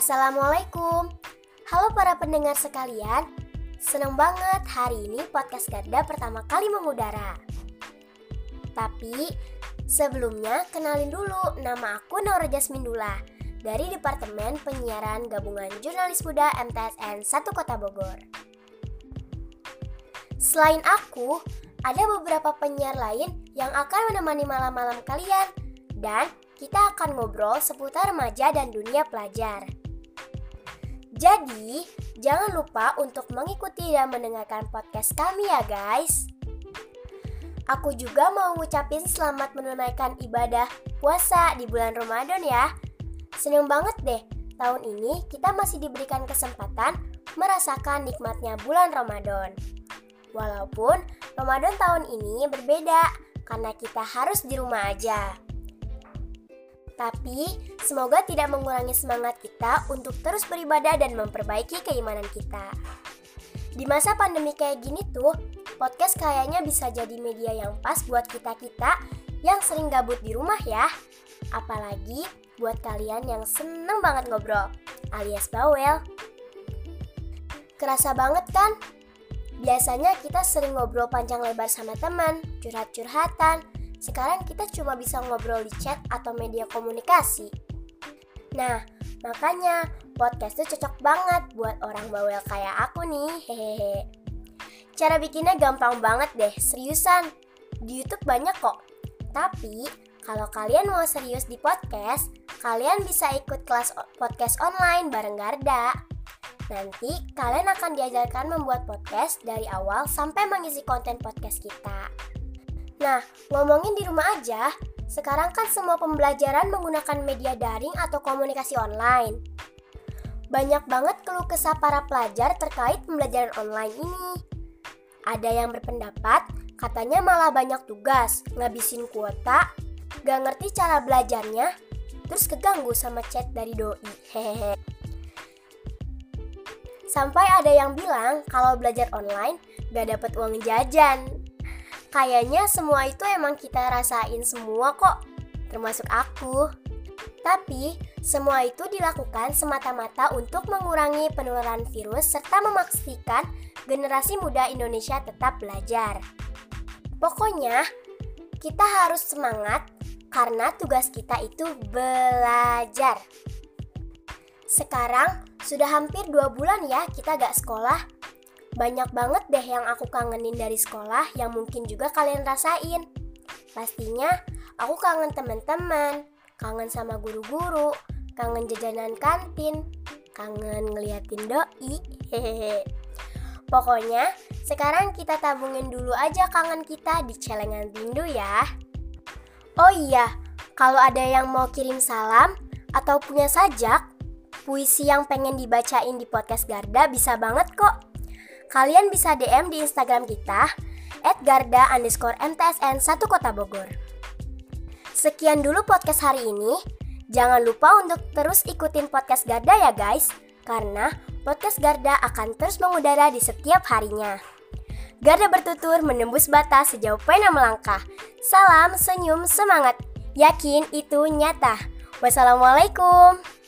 Assalamualaikum. Halo para pendengar sekalian Senang banget hari ini podcast Garda pertama kali mengudara. Tapi sebelumnya kenalin dulu nama aku Naura Jasmindula Dari Departemen Penyiaran Gabungan Jurnalis Muda MTSN 1 Kota Bogor. Selain aku, ada beberapa penyiar lain yang akan menemani malam-malam kalian Dan kita akan ngobrol seputar remaja dan dunia pelajar. Jadi, jangan lupa untuk mengikuti dan mendengarkan podcast kami ya guys. Aku juga mau ngucapin selamat menunaikan ibadah puasa di bulan Ramadan ya. Seneng banget deh, tahun ini kita masih diberikan kesempatan merasakan nikmatnya bulan Ramadan. Walaupun Ramadan tahun ini berbeda karena kita harus di rumah aja. Tapi semoga tidak mengurangi semangat kita untuk terus beribadah dan memperbaiki keimanan kita. Di masa pandemi kayak gini tuh, podcast kayaknya bisa jadi media yang pas buat kita-kita yang sering gabut di rumah ya. Apalagi buat kalian yang seneng banget ngobrol, alias bawel. Kerasa banget kan? Biasanya kita sering ngobrol panjang lebar sama teman, curhat-curhatan, sekarang kita cuma bisa ngobrol di chat atau media komunikasi. Nah, makanya podcast itu cocok banget buat orang bawel kayak aku nih. Hehehe. Cara bikinnya gampang banget deh, seriusan. Di YouTube banyak kok. Tapi, kalau kalian mau serius di podcast, kalian bisa ikut kelas podcast online bareng Garda. Nanti kalian akan diajarkan membuat podcast dari awal sampai mengisi konten podcast kita. Nah, ngomongin di rumah aja, sekarang kan semua pembelajaran menggunakan media daring atau komunikasi online. Banyak banget keluh kesah para pelajar terkait pembelajaran online ini. Ada yang berpendapat katanya malah banyak tugas, ngabisin kuota, gak ngerti cara belajarnya, terus keganggu sama chat dari doi. Hehehe. Sampai ada yang bilang kalau belajar online gak dapat uang jajan. Kayaknya semua itu emang kita rasain semua kok, termasuk aku. Tapi, semua itu dilakukan semata-mata untuk mengurangi penularan virus serta memastikan generasi muda Indonesia tetap belajar. Pokoknya, kita harus semangat karena tugas kita itu belajar. Sekarang sudah hampir dua bulan ya kita gak sekolah banyak banget deh yang aku kangenin dari sekolah yang mungkin juga kalian rasain. Pastinya aku kangen teman-teman, kangen sama guru-guru, kangen jajanan kantin, kangen ngeliatin doi. Hehehe. Pokoknya, sekarang kita tabungin dulu aja kangen kita di celengan rindu ya. Oh iya, kalau ada yang mau kirim salam atau punya sajak, puisi yang pengen dibacain di podcast Garda bisa banget kok. Kalian bisa DM di Instagram kita @garda underscore mtsn 1 Kota Bogor. Sekian dulu podcast hari ini. Jangan lupa untuk terus ikutin podcast Garda ya guys, karena podcast Garda akan terus mengudara di setiap harinya. Garda bertutur menembus batas sejauh pena melangkah. Salam, senyum, semangat. Yakin itu nyata. Wassalamualaikum.